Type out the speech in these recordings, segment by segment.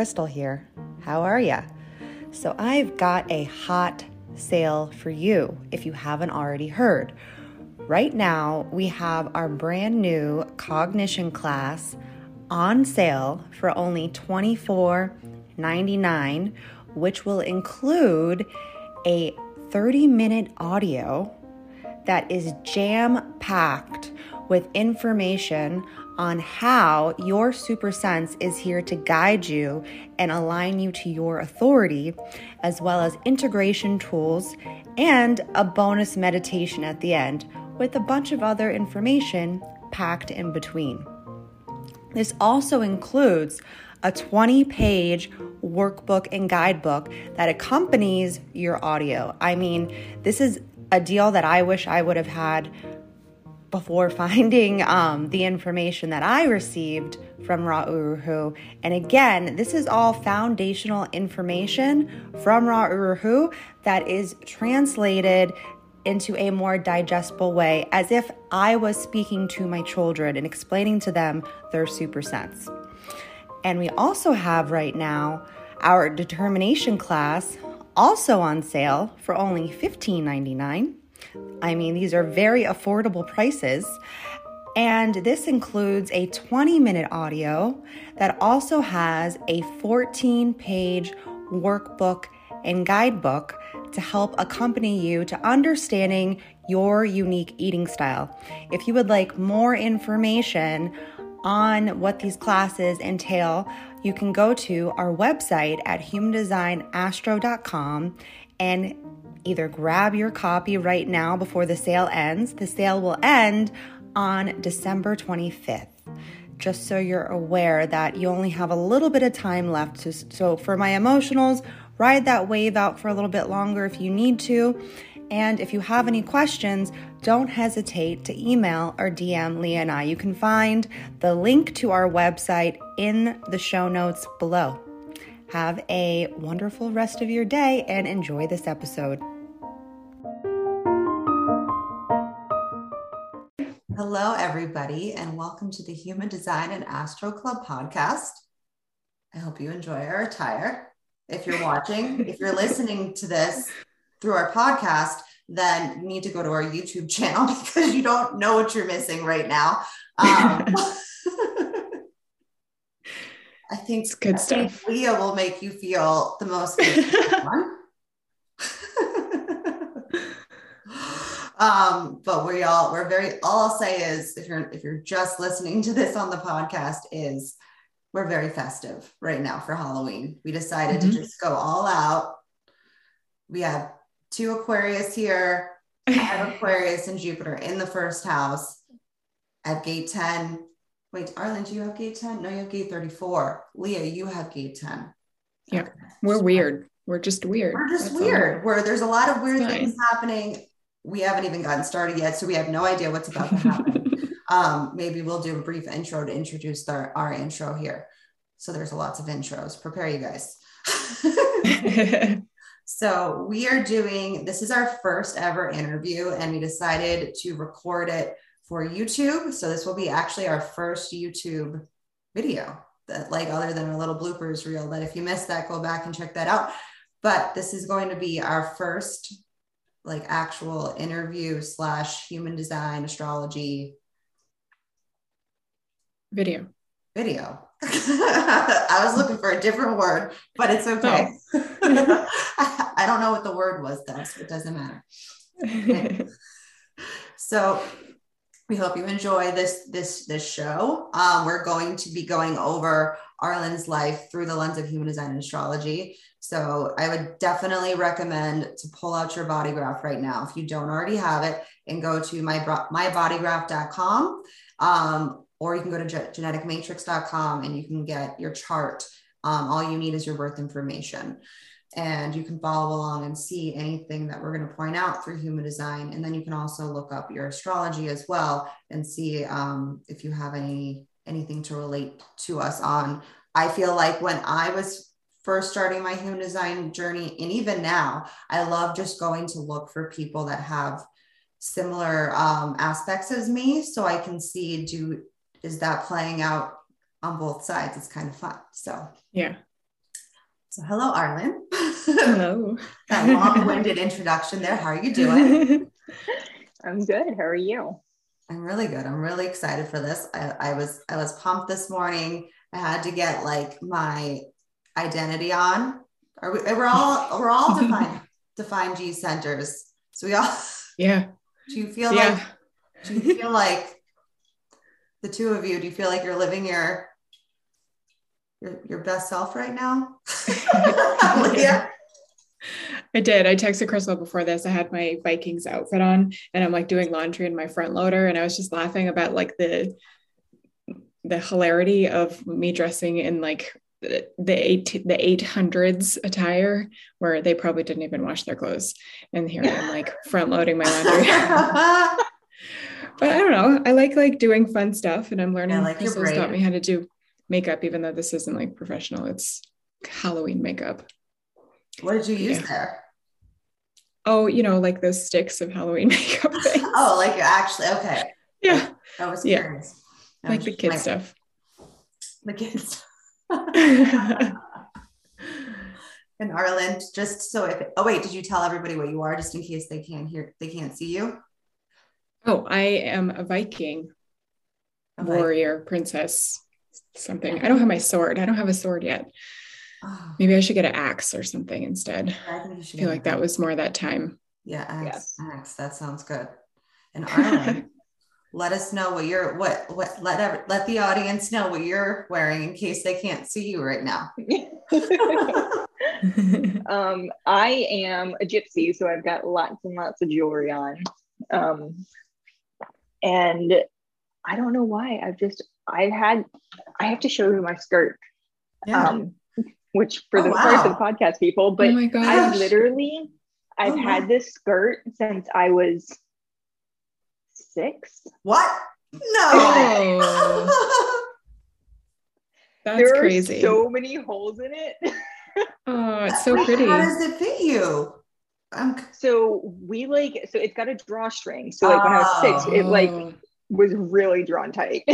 Krystle here. How are ya? So, I've got a hot sale for you if you haven't already heard. Right now, we have our brand new cognition class on sale for only $24.99, which will include a 30 minute audio that is jam packed with information on how your super sense is here to guide you and align you to your authority, as well as integration tools and a bonus meditation at the end with a bunch of other information packed in between. This also includes a 20 page workbook and guidebook that accompanies your audio. I mean, this is a deal that I wish I would have had before finding um, the information that I received from Ra Uru Hu. And again, this is all foundational information from Ra Uru Hu that is translated into a more digestible way as if I was speaking to my children and explaining to them their super sense. And we also have right now our determination class also on sale for only $15.99 I mean, these are very affordable prices. And this includes a 20 minute audio that also has a 14 page workbook and guidebook to help accompany you to understanding your unique eating style. If you would like more information on what these classes entail, you can go to our website at humandesignastro.com and either grab your copy right now before the sale ends. The sale will end on December 25th. Just so you're aware that you only have a little bit of time left. To, so, for my emotionals, ride that wave out for a little bit longer if you need to. And if you have any questions, don't hesitate to email or DM Leah and I. You can find the link to our website in the show notes below. Have a wonderful rest of your day and enjoy this episode. Hello, everybody, and welcome to the Human Design and Astro Club podcast. I hope you enjoy our attire. If you're watching, if you're listening to this through our podcast, then you need to go to our YouTube channel because you don't know what you're missing right now. Um, I think it's good I stuff. Leah will make you feel the most um, but we all we're very all I'll say is if you're if you're just listening to this on the podcast is we're very festive right now for Halloween. We decided mm-hmm. to just go all out. We have two Aquarius here. I have Aquarius and Jupiter in the first house at gate 10 Wait, Arlyn, do you have gate 10? No, you have gate 34. Leah, you have gate 10. Yeah. Okay. We're weird. We're just weird. We're just That's weird. All. Where there's a lot of weird things happening. We haven't even gotten started yet, so we have no idea what's about to happen. um, maybe we'll do a brief intro to introduce our, our intro here. So there's lots of intros. Prepare you guys. so we are doing this is our first ever interview, and we decided to record it for YouTube. So this will be actually our first YouTube video that like other than a little bloopers reel that if you missed that, go back and check that out. But this is going to be our first like actual interview slash human design astrology video. Video. I was looking for a different word, but it's oh. okay. Oh. I don't know what the word was though, so it doesn't matter. Okay. so we hope you enjoy this this this show. Um, we're going to be going over Arlyn's life through the lens of human design and astrology. So I would definitely recommend to pull out your body graph right now if you don't already have it and go to my mybodygraph.com. Um, or you can go to ge- geneticmatrix.com and you can get your chart. Um, all you need is your birth information. And you can follow along and see anything that we're going to point out through human design. And then you can also look up your astrology as well and see um, if you have any anything to relate to us on. I feel like when I was first starting my human design journey, and even now, I love just going to look for people that have similar um, aspects as me so I can see do is that playing out on both sides? It's kind of fun. So yeah. So hello, Arlyn. Hello. that long-winded introduction there. How are you doing? I'm good. How are you? I'm really good. I'm really excited for this. I, I was I was pumped this morning. I had to get like my identity on. Are we, we're all we're all defined defined G centers. So we all yeah. Do you feel yeah. like do you feel like the two of you, do you feel like you're living your your, your best self right now? yeah. I did. I texted Krystle before this. I had my Vikings outfit on and I'm like doing laundry in my front loader. And I was just laughing about like the the hilarity of me dressing in like the eight the eight hundreds attire where they probably didn't even wash their clothes. And here I'm like front loading my laundry. but I don't know. I like like doing fun stuff and I'm learning. Yeah, like Crystal's taught me how to do makeup, even though this isn't like professional. It's Halloween makeup. What did you use yeah. there? Oh, you know, like those sticks of Halloween makeup things. oh, like actually, okay. Yeah. I, I was curious. Yeah. like the kid stuff. The kids. and Arlyn, just so if oh wait, did you tell everybody what you are just in case they can't hear they can't see you? Oh, I am a Viking warrior princess something. I don't have my sword. I don't have a sword yet. Oh. Maybe I should get an axe or something instead. I, think you should I feel like that was more that time. Yeah, axe. Yes. Axe. That sounds good. And Arlyn, let us know what you're what what let every, let the audience know what you're wearing in case they can't see you right now. um, I am a gypsy, so I've got lots and lots of jewelry on. Um, and I don't know why. I've just I had I have to show you my skirt. Yeah. Um, which for oh, the wow. of the podcast people, but oh I literally I've oh, had this skirt since I was six. What? No. Oh. That's there crazy. Are so many holes in it. oh, it's so pretty. How does it fit you? Um, so we like so it's got a drawstring. So like when I was six, it like oh. was really drawn tight.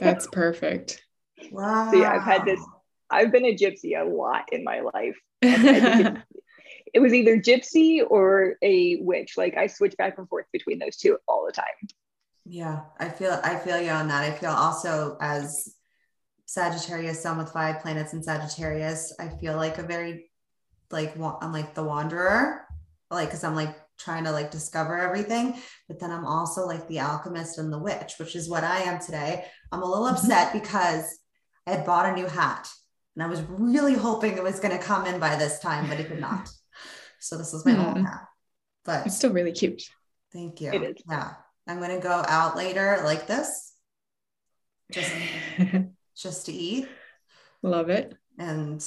That's perfect. Wow. So yeah, I've had this. I've been a gypsy a lot in my life. it, it was either gypsy or a witch. Like I switch back and forth between those two all the time. Yeah, I feel I feel you on that. I feel also as Sagittarius, sun with five planets in Sagittarius, I feel like a very like I'm like the wanderer like because i'm like trying to like discover everything but then i'm also like the alchemist and the witch which is what i am today. I'm a little mm-hmm. upset because i had bought a new hat and i was really hoping it was going to come in by this time but it did not. So this is my mm-hmm. old hat but it's still really cute. Thank you. It is. yeah. I'm going to go out later like this. Just just to eat. Love it. And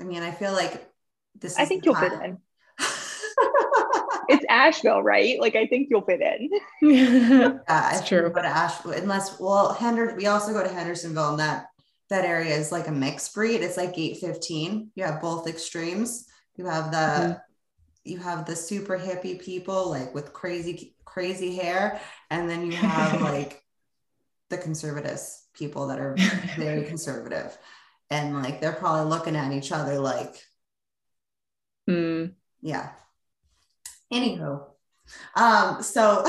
i mean i feel like this i think you'll fit in it's Asheville, right? Like I think you'll fit in. yeah, it's true. Go to Asheville, unless well, Henderson. We also go to Hendersonville, and that that area is like a mixed breed. It's like eight fifteen. You have both extremes. You have the mm-hmm. you have the super hippie people like with crazy crazy hair, and then you have like the conservatives people that are very conservative, and like they're probably looking at each other like, mm. yeah Anywho, um, so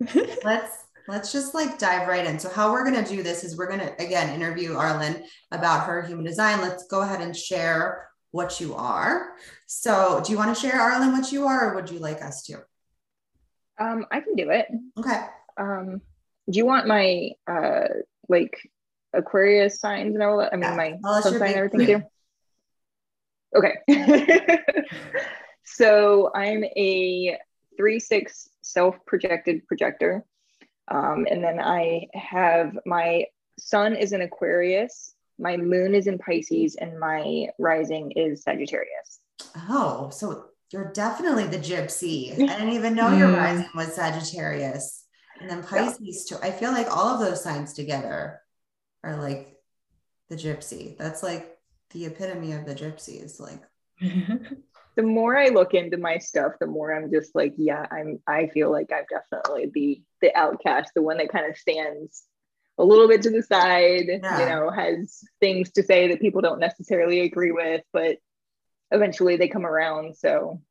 let's let's just like dive right in. So how we're gonna do this is we're gonna again interview Arlyn about her human design. Let's go ahead and share what you are. So do you want to share Arlyn what you are, or would you like us to? Um, I can do it. Okay. Um, do you want my uh like Aquarius signs and all that? I mean, yeah. my sign and everything too. Okay. So I'm a three six self projected projector. Um, and then I have my sun is in Aquarius, my moon is in Pisces, and my rising is Sagittarius. Oh, so you're definitely the gypsy. I didn't even know your Mm. rising was Sagittarius. And then Pisces too. I feel like all of those signs together are like the gypsy. That's like the epitome of the gypsy is like The more I look into my stuff, the more I'm just like, yeah, I'm. I feel like I'm definitely the the outcast, the one that kind of stands a little bit to the side. Yeah. You know, has things to say that people don't necessarily agree with, but eventually they come around. So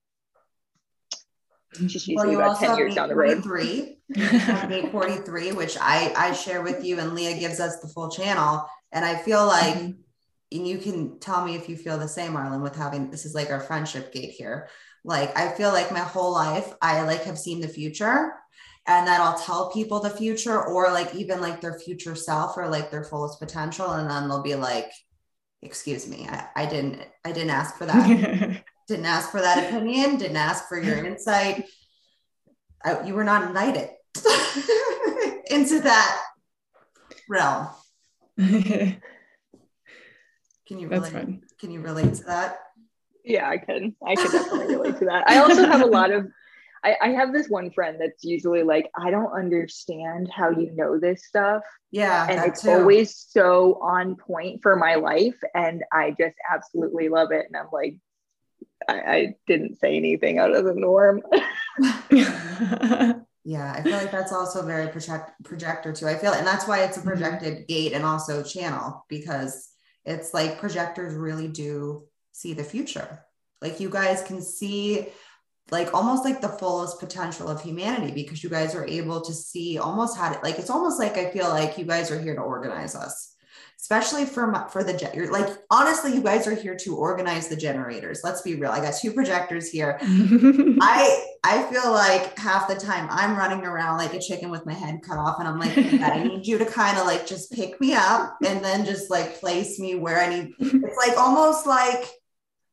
well, usually you about also ten have years down the road. 843, You have 843, which I I share with you, and Leah gives us the full channel. And I feel like Mhm. And you can tell me if you feel the same, Arlyn, with having this is like our friendship gate here. Like I feel like my whole life I like have seen the future and that I'll tell people the future or like even like their future self or like their fullest potential. And then they'll be like, excuse me, I, I didn't I didn't ask for that. didn't ask for that opinion, didn't ask for your insight. I, you were not invited into that realm. Can you relate? Can you relate to that? Yeah, I can. I can definitely relate to that. I also have a lot of. I, I have this one friend that's usually like, I don't understand how you know this stuff. Yeah, and it's too. always so on point for my life and i just absolutely love it and i'm like i, I didn't say anything out of the norm yeah, I feel like that's also very project projector too. I feel, and that's why it's a Mhm. projected gate and also channel because it's like projectors really do see the future. Like you guys can see like almost like the fullest potential of humanity because you guys are able to see almost how to like it's almost like I feel like you guys are here to organize us, especially for for the gen- you're like honestly you guys are here to organize the generators. Let's be real. I got two projectors here. I I feel like half the time I'm running around like a chicken with my head cut off, and I'm like, "Hey, Dad, I need you to kind of like just pick me up and then just like place me where I need. It's like almost like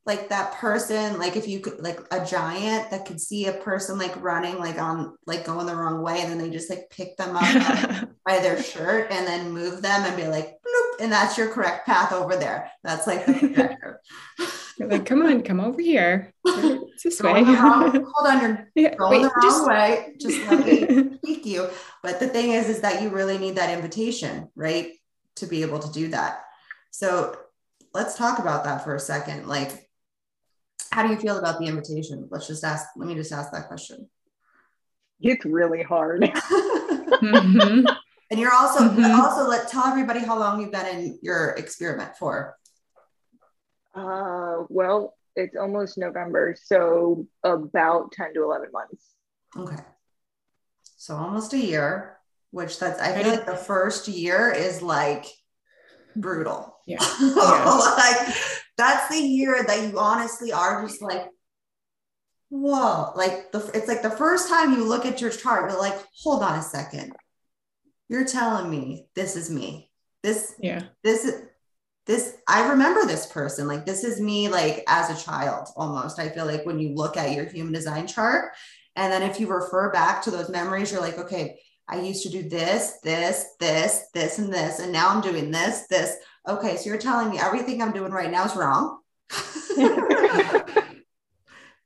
like that person, like if you could like a giant that could see a person like running like on like going the wrong way, and then they just like pick them up by their shirt and then move them and be like, bloop, and that's your correct path over there. That's like the like, come on, come over here. It's this way. Wrong- hold on, you're yeah, going the wait, wrong just- way. Just let me speak you. But the thing is, is that you really need that invitation, right? To be able to do that. So let's talk about that for a second. Like, how do you feel about the invitation? Let's just ask, let me just ask that question. it's really hard Mhm. And you're also, but Mhm. also let tell everybody how long you've been in your experiment for. uh well it's almost november so about 10 to 11 months Okay. So almost a year, which that's I I feel like the first year is like brutal. Yeah. like that's the year that you honestly are just like, whoa. Like the it's like the first time you look at your chart, you're like, hold on a second. You're telling me this is me. This yeah. this is this i remember this person like this is me like as a child almost i feel like when you look at your human design chart and then if you refer back to those memories you're like okay i used to do this this this this and this and now i'm doing this this okay so you're telling me everything i'm doing right now is wrong and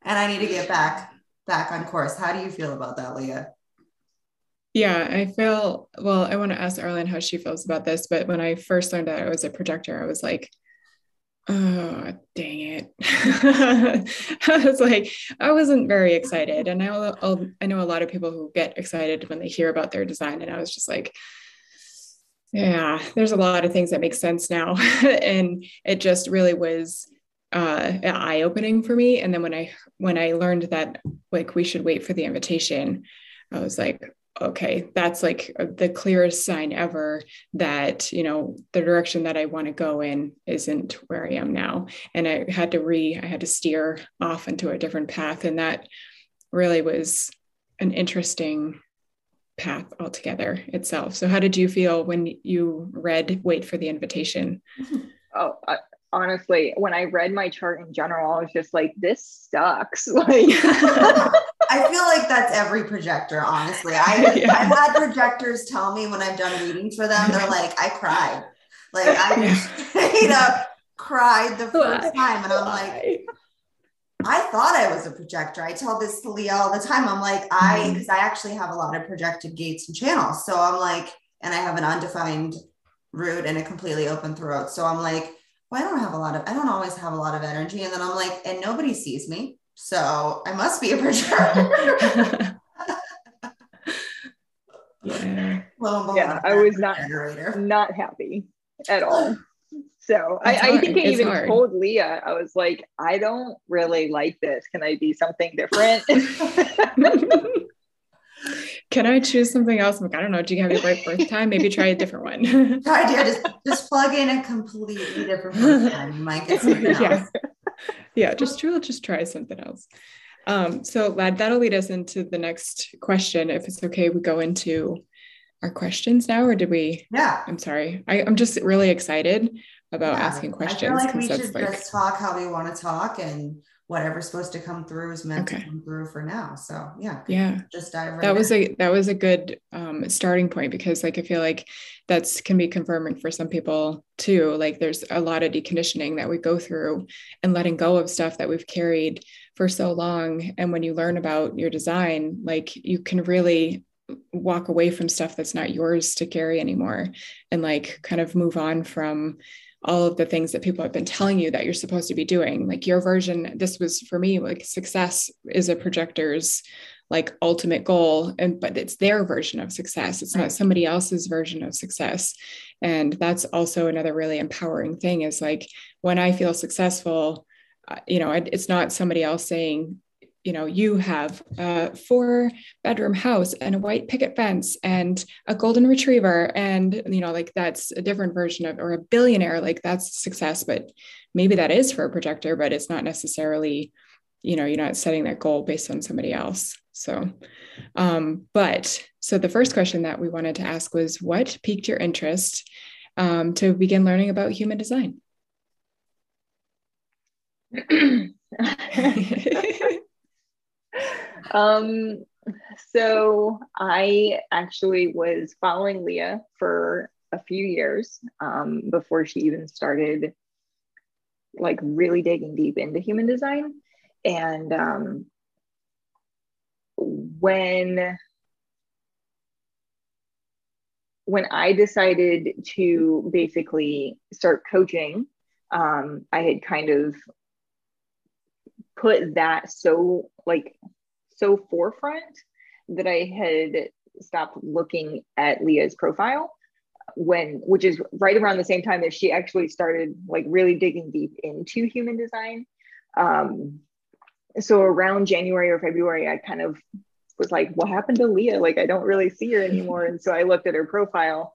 i need to get back back on course how do you feel about that leah Yeah, I feel well. I want to ask Arlyn how she feels about this, but when I first learned that I was a projector, I was like, oh, dang it. I was like, I wasn't very excited. And I, I know a lot of people who get excited when they hear about their design. And I was just like, yeah, there's a lot of things that make sense now. and it just really was uh eye opening for me. And then when I when I learned that like we should wait for the invitation, I was like, okay, that's like the clearest sign ever that, you know, the direction that I want to go in isn't where I am now. And I had to re, I had to steer off into a different path. And that really was an interesting path altogether itself. So, how did you feel when you read Wait for the Invitation? oh I, honestly when i read my chart in general i was just like this sucks like I feel like that's every projector, honestly. I, yeah. I've had projectors tell me when I've done readings for them, they're like, I cried. Like I yeah. you know, cried the first Why? time. And I'm like, I thought I was a projector. I tell this to Leah all the time. I'm like, I because mm-hmm. I actually have a lot of projected gates and channels. So I'm like, and I have an undefined root and a completely open throat. So I'm like, well, I don't have a lot of, I don't always have a lot of energy. And then I'm like, and nobody sees me. So I must be a projector. yeah. Well, yeah, I was not generator. not happy at all. So I, I, think I even hard. told Leah, I was like, I don't really like this. Can I be something different? Can I choose something else? I'm like, I don't know. Do you have your right birth time? Maybe try a different one. idea. Just, just plug in a completely different birth time. You might get something else. Yeah. yeah, just try, just try something else. Um, so lad, that'll lead us into the next question. If it's okay, we go into our questions now, or did we? Yeah. I'm sorry. I, am just really excited about yeah. asking questions. I feel like we should like... just talk how we want to talk and whatever's supposed to come through is meant okay. to come through for now. So yeah, yeah, just dive right. That was a that was a good um, starting point because like I feel like that's can be confirming for some people too. Like there's a lot of deconditioning that we go through and letting go of stuff that we've carried for so long. And when you learn about your design, like you can really walk away from stuff that's not yours to carry anymore and like kind of move on from all of the things that people have been telling you that you're supposed to be doing. Like your version this was for me like success is a projector's like ultimate goal and but it's their version of success. It's not somebody else's version of success. And that's also another really empowering thing is like when i feel successful uh, you know it's not somebody else saying you know you have a four bedroom house and a white picket fence and a golden retriever and you know like that's a different version of or a billionaire like that's success but maybe that is for a projector but it's not necessarily you know you're not setting that goal based on somebody else. So um but so the first question that we wanted to ask was what piqued your interest um, to begin learning about human design um, so I actually was following Leah for a few years um, before she even started like really digging deep into human design. And um, when when I decided to basically start coaching, um, I had kind of put that so like so forefront that I had stopped looking at Leah's profile when which is right around the same time that she actually started like really digging deep into human design. Um so around january or february i kind of was like what happened to leah? Like i don't really see her anymore. And so i looked at her profile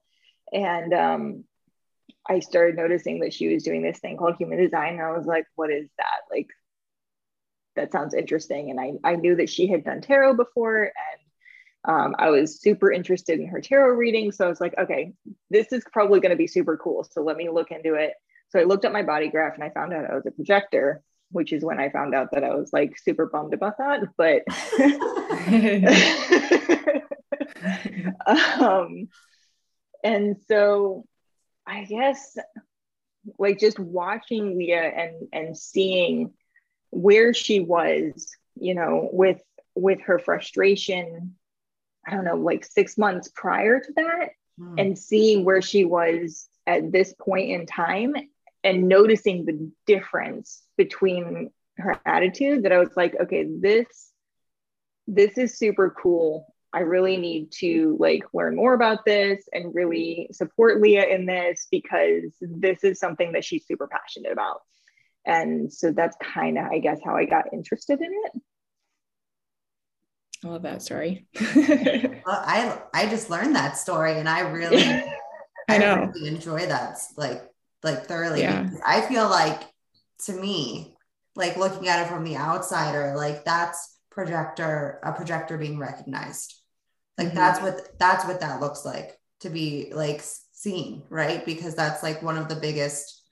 and um i started noticing that she was doing this thing called human design. And i was like what is that? Like that sounds interesting. And I, I knew that she had done tarot before and um, I was super interested in her tarot reading. So I was like, okay, this is probably going to be super cool. So let me look into it. So I looked at my body graph and I found out I was a projector, which is when I found out that I was like super bummed about that. But um, and so I guess like just watching Leah and and seeing where she was, you know, with with her frustration, I don't know, like six months prior to that, mm. and seeing where she was at this point in time and noticing the difference between her attitude that I was like, okay, this this is super cool. I really need to like learn more about this and really support Leah in this because this is something that she's super passionate about. And so that's kind of, I guess, how I got interested in it. I love that story. well, I I just learned that story, and I really, I know, really enjoy that like like thoroughly. Yeah. I feel like to me, like looking at it from the outsider, like that's projector a projector being recognized. Like mm-hmm. that's what that's what that looks like to be like seen, right? Because that's like one of the biggest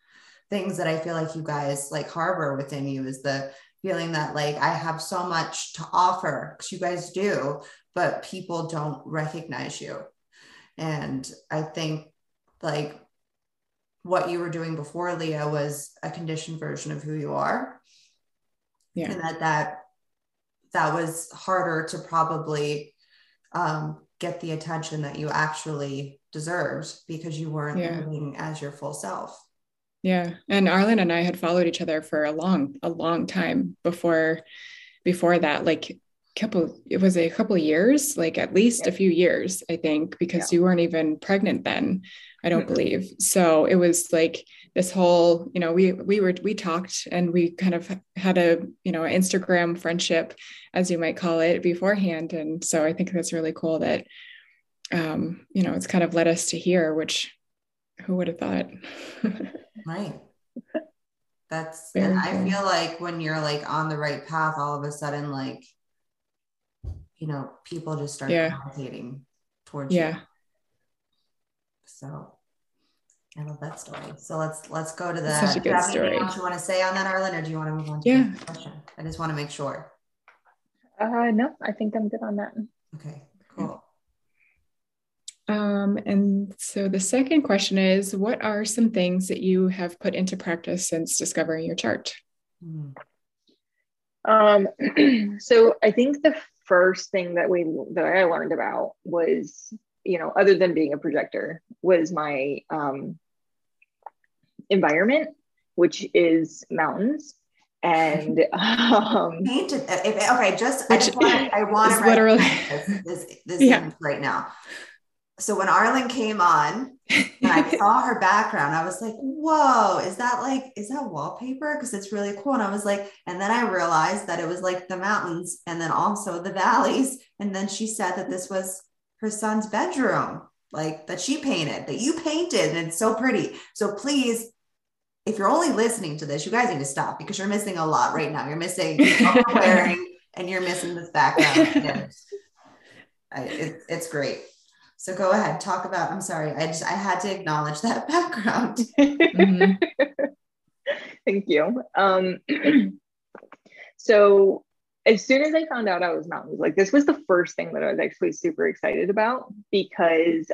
things that I feel like you guys like harbor within you is the feeling that like I have so much to offer because you guys do, but people don't recognize you. And I think like what you were doing before Leah was a conditioned version of who you are. Yeah. And that that that was harder to probably um, get the attention that you actually deserved because you weren't yeah. living as your full self. Yeah. And Arlyn and I had followed each other for a long, a long time before before that. Like couple it was a couple of years, like at least yeah. a few years, I think, because yeah. you weren't even pregnant then, I don't mm-hmm. believe. So it was like this whole, you know, we we were we talked and we kind of had a, you know, Instagram friendship, as you might call it, beforehand. And so I think that's really cool that um, you know, it's kind of led us to here, which who would have thought? right. That's Very and cool. I feel like when you're like on the right path, all of a sudden, like, you know, people just start yeah. gravitating towards yeah. you. So I love that story. So let's let's go to the such a good story. Else you want to say on that, Arlyn, or do you want to move on to yeah. the question? I just want to make sure. Uh no, I think I'm good on that. Okay, cool. Um, and so the second question is What are some things that you have put into practice since discovering your chart? Um, so I think the first thing that we that I learned about was, you know, other than being a projector, was my um, environment, which is mountains and um painted if, okay just i just want i want to literally this, this, this yeah. right now so when Arlyn came on and I saw her background, I was like, whoa, is that like, is that wallpaper? Because it's really cool. And I was like, and then I realized that it was like the mountains and then also the valleys. And then she said that this was her son's bedroom, like that she painted, that you painted, and it's so pretty. So please, if you're only listening to this, you guys need to stop because you're missing a lot right now. You're missing wearing and you're missing this background. I, it, it's great. So go ahead, talk about. I'm sorry, I just I had to acknowledge that background. mm-hmm. Thank you. Um, so as soon as I found out I was mountains, like this was the first thing that I was actually super excited about because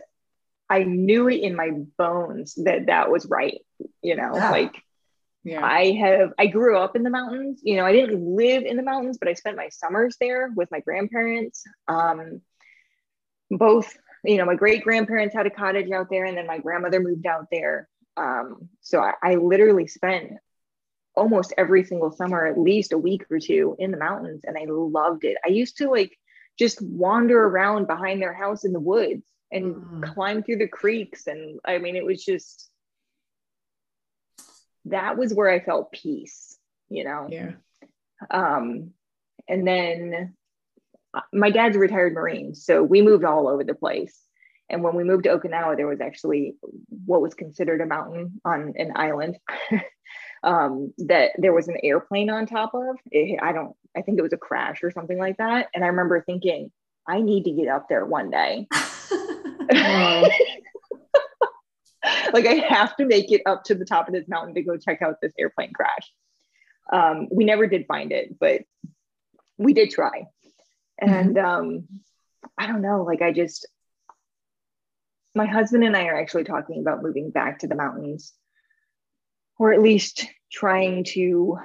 I knew it in my bones that that was right. You know, yeah. like yeah. I have, I grew up in the mountains. You know, I didn't live in the mountains, but I spent my summers there with my grandparents. Um, both you know, my great grandparents had a cottage out there, and then my grandmother moved out there. Um, so I, I literally spent almost every single summer at least a week or two in the mountains, and I loved it. I used to like just wander around behind their house in the woods and mm. climb through the creeks, and I mean, it was just that was where I felt peace, you know. Yeah. Um, and then my dad's a retired Marine, so we moved all over the place. And when we moved to Okinawa, there was actually what was considered a mountain on an island um, that there was an airplane on top of. It, I don't, I think it was a crash or something like that. And I remember thinking, I need to get up there one day. like I have to make it up to the top of this mountain to go check out this airplane crash. Um, we never did find it, but we did try. Mm-hmm. And um, I don't know, like I just, my husband and I are actually talking about moving back to the mountains, or at least trying to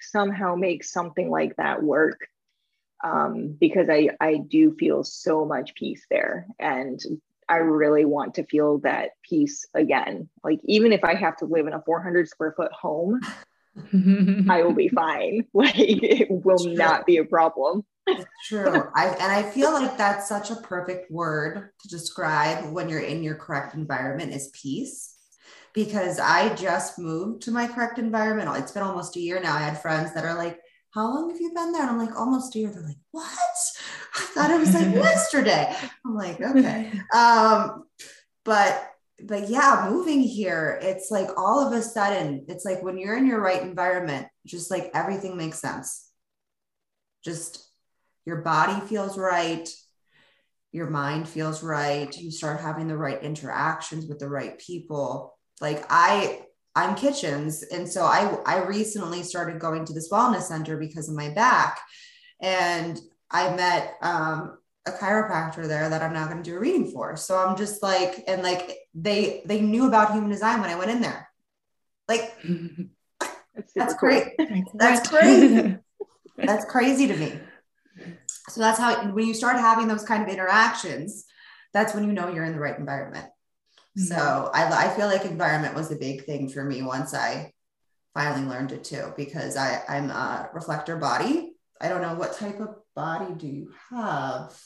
somehow make something like that work. Um, because I, I do feel so much peace there. And I really want to feel that peace again. Like, even if I have to live in a 400 square foot home, I will be fine. Like, it will not be a problem. It's true. I, and I feel like that's such a perfect word to describe when you're in your correct environment is peace. Because I just moved to my correct environment. It's been almost a year now. I had friends that are like, How long have you been there? And I'm like, Almost a year. They're like, What? I thought it was like yesterday. I'm like, Okay. Um, but but yeah, moving here, it's like all of a sudden, it's like when you're in your right environment, just like everything makes sense. Just your body feels right, your mind feels right, you start having the right interactions with the right people. Like I I'm kitchens. And so I, I recently started going to this wellness center because of my back. And I met um, a chiropractor there that I'm now going to do a reading for. So I'm just like, and like they, they knew about human design when I went in there. Like, that's, that's great. That's crazy. that's crazy to me. So that's how, when you start having those kind of interactions, that's when you know you're in the right environment. Mm-hmm. So I, I feel like environment was a big thing for me once I finally learned it too, because I, I'm a reflector body. I don't know what type of body do you have,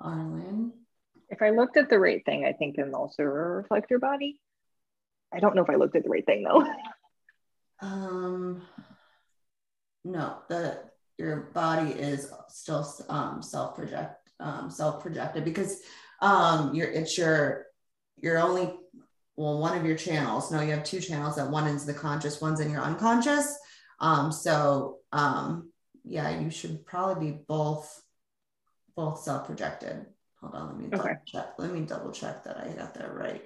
Arlyn? If I looked at the right thing, I think I'm also a reflector body. I don't know if I looked at the right thing though. Um, no, the your body is still um, self project um, self projected because um, you're it's your you're only well one of your channels. No, you have two channels. That one is the conscious, one's in your unconscious. Um, so um, yeah, you should probably be both both self projected. Hold on, let me okay. check. Let me double check that I got that right.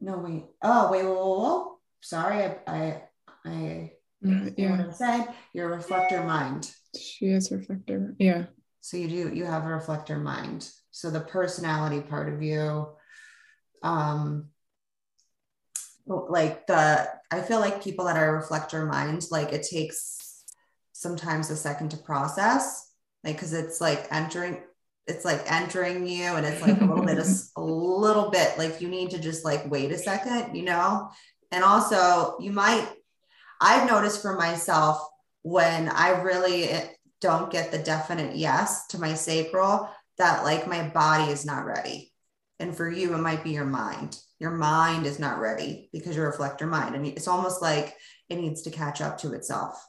No, wait. Oh, wait, whoa, whoa, whoa. Sorry, I, I, I, mm, yeah. what I said. Your reflector mind. She is reflector. Yeah. So you do. You have a reflector mind. So the personality part of you, um, like the, I feel like people that are reflector mind, like it takes sometimes a second to process, like because it's like entering it's like entering you and it's like a little bit of, a little bit like you need to just like wait a second you know and also you might i've noticed for myself when i really don't get the definite yes to my sacral that like my body is not ready and for you it might be your mind your mind is not ready because you're a reflector mind and it's almost like it needs to catch up to itself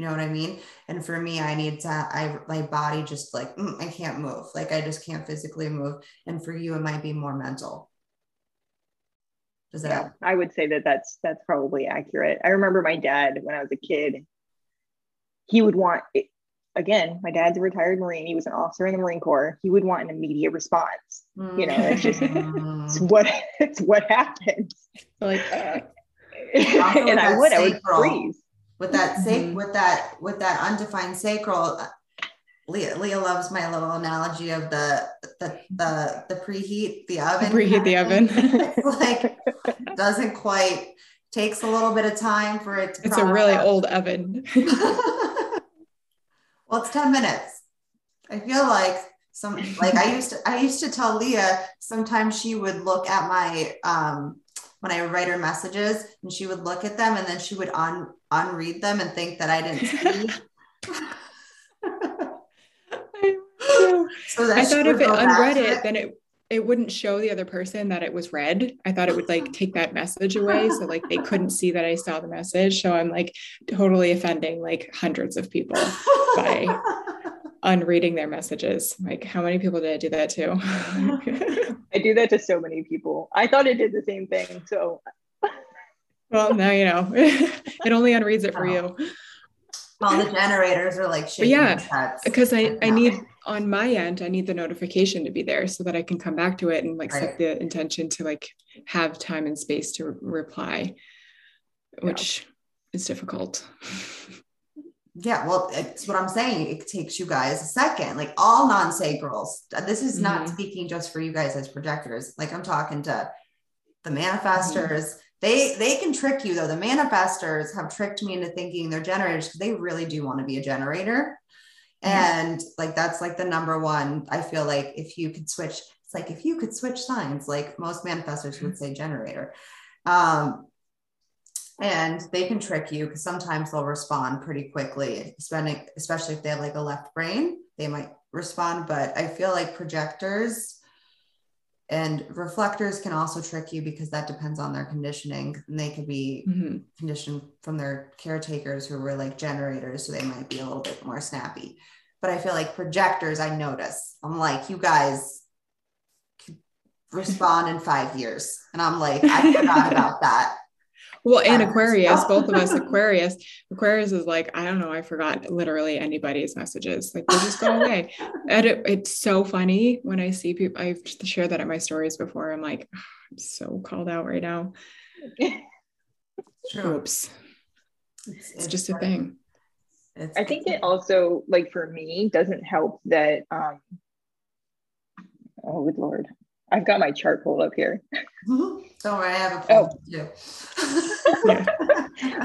you know what I mean? And for me, I need to, I, my body just like, mm, I can't move. Like I just can't physically move. And for you, it might be more mental. Does that? Yeah, I would say that that's, that's probably accurate. I remember my dad when I was a kid, he would want, again, my dad's a retired Marine. He was an officer in the Marine Corps. He would want an immediate response. You know, it's just, it's what, it's what happens. Like, uh, and I would, I would freeze with that mm-hmm. with that with that undefined sacral Leah, Leah loves my little analogy of the the the, the preheat the oven. Preheat the oven. like doesn't quite takes a little bit of time for it to. It's a really out. old oven. well, it's ten minutes. I feel like some like I used to I used to tell Leah sometimes she would look at my um when I would write her messages and she would look at them and then she would un unread them and think that I didn't see. so that I thought if it unread it, it, then it it wouldn't show the other person that it was read. I thought it would like take that message away. So like they couldn't see that I saw the message. So I'm like totally offending like hundreds of people by unreading their messages. Like how many people did I do that to? I do that to so many people. I thought it did the same thing. So well, now you know. it only unreads it for oh. you. All the generators are like shaking yeah, because I, I need on my end, I need the notification to be there so that I can come back to it and like right. set the intention to like have time and space to re- reply, which yeah. is difficult. Yeah, well, it's what I'm saying. It takes you guys a second. Like all non-sacrals. This is mm-hmm. not speaking just for you guys as projectors. Like I'm talking to the manifestors, mm-hmm they they can trick you though. The manifestors have tricked me into thinking they're generators because they really do want to be a generator. And like that's like the number one. I feel like if you could switch, it's like if you could switch signs, like most manifestors would say generator. Um, and they can trick you because sometimes they'll respond pretty quickly, spending, especially if they have like a left brain, they might respond. But I feel like projectors and reflectors can also trick you because that depends on their conditioning and they could be mm-hmm. conditioned from their caretakers who were like generators so they might be a little bit more snappy. But i feel like projectors i notice. I'm like you guys respond in five years. And i'm like i forgot about that Well, and Aquarius, both of us Aquarius. Aquarius is like, I don't know, I forgot literally anybody's messages. Like they just go away. and it, it's so funny when I see people. I've shared that at my stories before. I'm like, oh, I'm so called out right now. True. Oops. It's, it's, just a thing. It's, I think it also, like for me, doesn't help that. um Oh, good lord! I've got my chart pulled up here. Don't worry, I have a oh. too.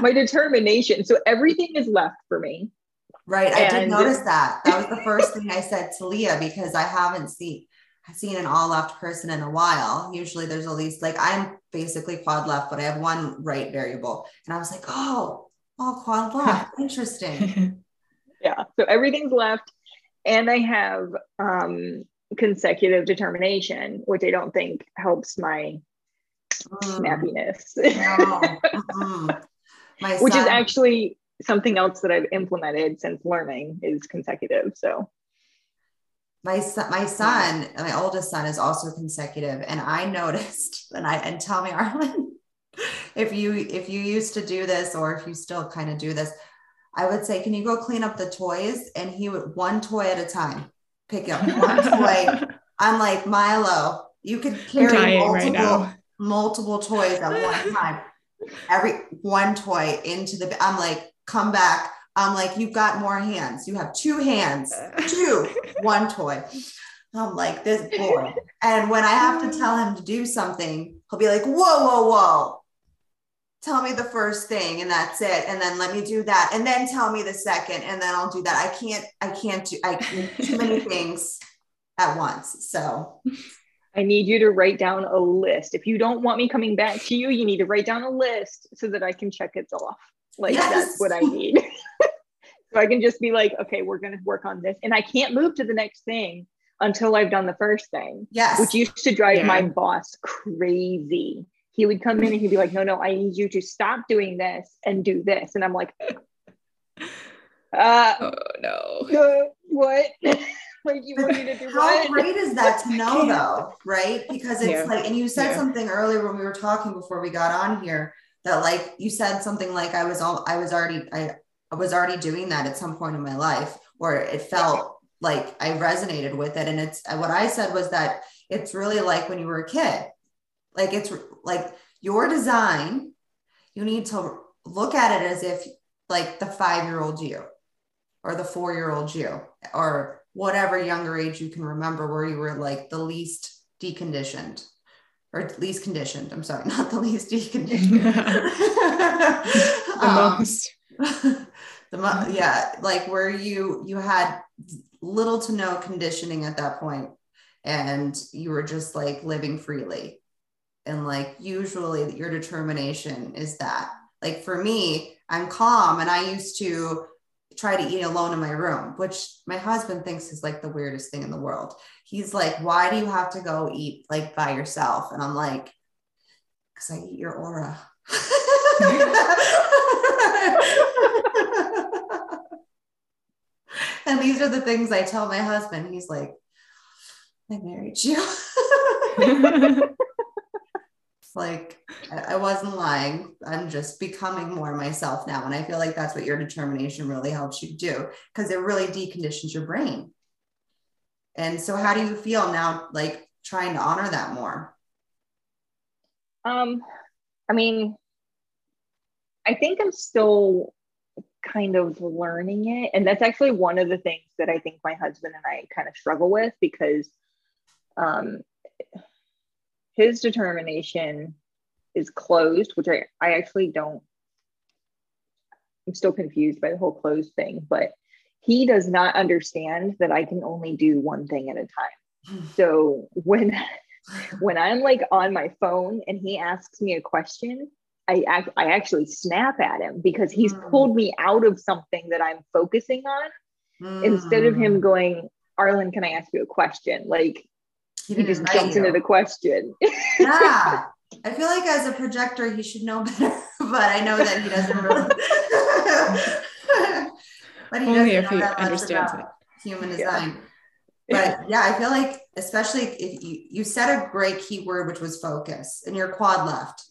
my determination. So everything is left for me. Right. I did notice that. That was the first thing I said to Leah because I haven't seen seen an all left person in a while. Usually there's at least like I'm basically quad left, but I have one right variable. And I was like, oh, all quad left. Interesting. yeah. So everything's left. And I have um consecutive determination, which I don't think helps my mm. snappiness. No. which is actually something else that I've implemented since learning is consecutive. So my son, my son, my oldest son is also consecutive. And I noticed, and I and tell me, Arlyn, if you if you used to do this or if you still kind of do this, I would say, can you go clean up the toys? And he would one toy at a time pick up one toy. I'm like, Milo, you could carry multiple, right multiple toys at one time. Every one toy into the, I'm like, come back. I'm like, you've got more hands. You have two hands, two, one toy. I'm like, this boy. And when I have to tell him to do something, he'll be like, whoa, whoa, whoa tell me the first thing and that's it. And then let me do that. And then tell me the second and then i'll do that. I can't i can't do i too many things at once. So. I need you to write down a list. If you don't want me coming back to you you need to write down a list so that i can check it off. Like yes. that's what i need. So i can just be like okay we're going to work on this. And i can't move to the next thing until i've done the first thing yes. which used to drive yeah. my boss crazy he would come in and he'd be like, no, no, I need you to stop doing this and do this. And I'm like, uh, oh no. Uh, what? like you want me to do How what? great is that to know though, right? Because it's yeah. like, and you said yeah. something earlier when we were talking before we got on here that like you said something like I was all I was already I, I was already doing that at some point in my life where it felt like I resonated with it. And it's what I said was that it's really like when you were a kid like it's like your design, you need to look at it as if like the five year old you or the four year old you or whatever younger age you can remember where you were like the least deconditioned or least conditioned. I'm sorry, not the least deconditioned. the um, most. the mo- yeah, like where you you had little to no conditioning at that point and you were just like living freely and like usually your determination is that like for me i'm calm and i used to try to eat alone in my room which my husband thinks is like the weirdest thing in the world. He's like why do you have to go eat like by yourself? And i'm like because i eat your aura. And these are the things i tell my husband. He's like i married you like I wasn't lying. I'm just becoming more myself now. And I feel like that's what your determination really helps you do because it really deconditions your brain. And so how do you feel now, like trying to honor that more? Um, I mean, I think I'm still kind of learning it. And that's actually one of the things that I think my husband and I kind of struggle with because um his determination is closed, which I, I actually don't, I'm still confused by the whole closed thing, but he does not understand that I can only do one thing at a time. So when when I'm like on my phone and he asks me a question, I act, I actually snap at him because he's mm. pulled me out of something that I'm focusing on mm. instead of him going, Arlyn, can I ask you a question? Like he, he just jumps you. into the question. yeah. I feel like as a projector, he should know better, but I know that he doesn't really. but he Only doesn't know that understands it. human design. Yeah. But yeah, I feel like, especially if you, you said a great keyword, which was focus, and you're quad left.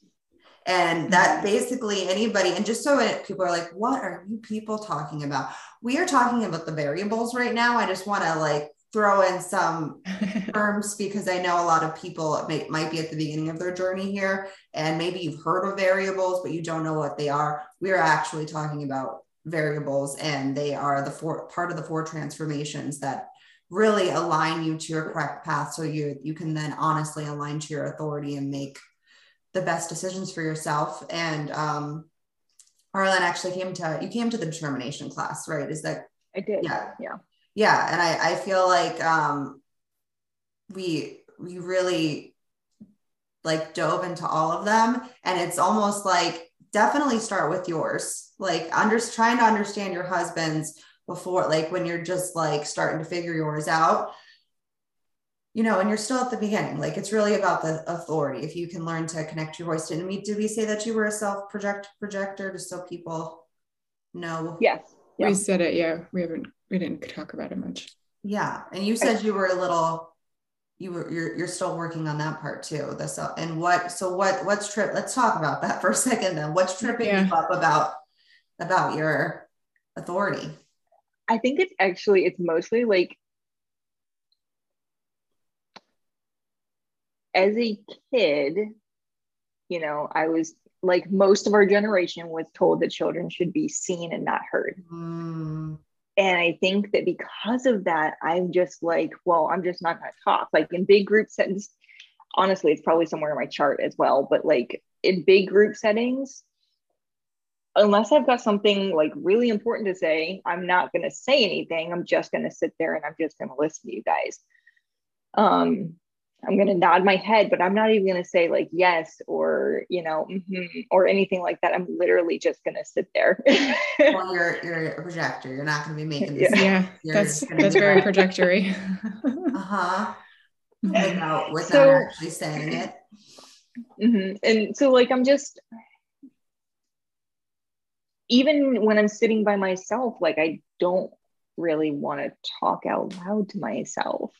And that mm-hmm. basically anybody, and just so it, people are like, what are you people talking about? We are talking about the variables right now. I just want to like throw in some terms because I know a lot of people may, might be at the beginning of their journey here, and maybe you've heard of variables, but you don't know what they are. We are actually talking about variables, and they are the four part of the four transformations that really align you to your correct path, so you you can then honestly align to your authority and make the best decisions for yourself. And um, Arlyn actually came to you came to the determination class, right? Is that I did? Yeah, yeah yeah and i i feel like um we we really like dove into all of them and it's almost like definitely start with yours. Like under trying to understand your husband's before like when you're just like starting to figure yours out you know and you're still at the beginning. Like it's really about the authority. If you can learn to connect your voice to me did we say that you were a self project projector just so people know? Yes. Yeah. we said it yeah. We haven't we didn't talk about it much. Yeah, and you said you were a little you were you're, you're still working on that part too this uh, and what so what what's trip let's talk about that for a second then what's tripping yeah. you up about about your authority i think it's actually it's mostly like as a kid you know i was like most of our generation was told that children should be seen and not heard mm and I think that because of that, I'm just like, well, I'm just not going to talk. Like in big group settings, honestly, it's probably somewhere in my chart as well. But like in big group settings, unless I've got something like really important to say, I'm not going to say anything. I'm just going to sit there and I'm just going to listen to you guys. Um, I'm going to nod my head, but I'm not even going to say like yes or, you know, mm-hmm, or anything like that. I'm literally just going to sit there. well, you're, you're a projector. You're not going to be making this. Yeah. yeah that's, that's very projectory. uh-huh. Without, without so, actually saying it. Mm-hmm. And so like, I'm just, even when I'm sitting by myself, like I don't really want to talk out loud to myself.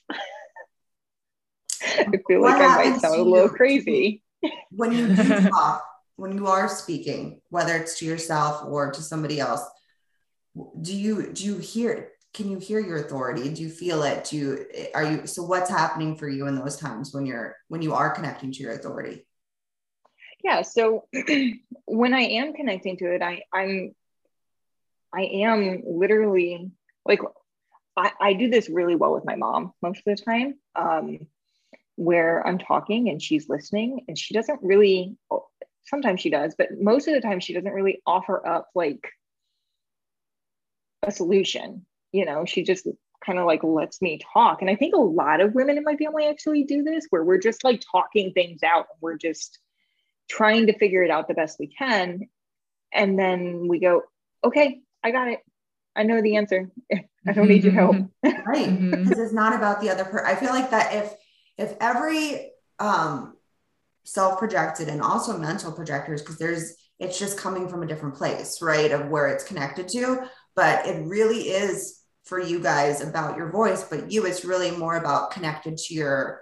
I feel like I might sound a little crazy. When you do talk, when you are speaking, whether it's to yourself or to somebody else, do you do you hear can you hear your authority? Do you feel it? Do you are you so what's happening for you in those times when you're when you are connecting to your authority? Yeah, so when I am connecting to it, I I'm I am literally like I, I do this really well with my mom most of the time. Um, where I'm talking and she's listening and she doesn't really sometimes she does, but most of the time she doesn't really offer up like a solution. You know, she just kind of like lets me talk. And I think a lot of women in my family actually do this where we're just like talking things out. We're just trying to figure it out the best we can. And then we go, okay, I got it. I know the answer. I don't need your help. right. Mm-hmm. Because it's not about the other person. I feel like that if if every um, self projected and also mental projectors, because there's, it's just coming from a different place, right? Of where it's connected to. But it really is for you guys about your voice, but you, it's really more about connected to your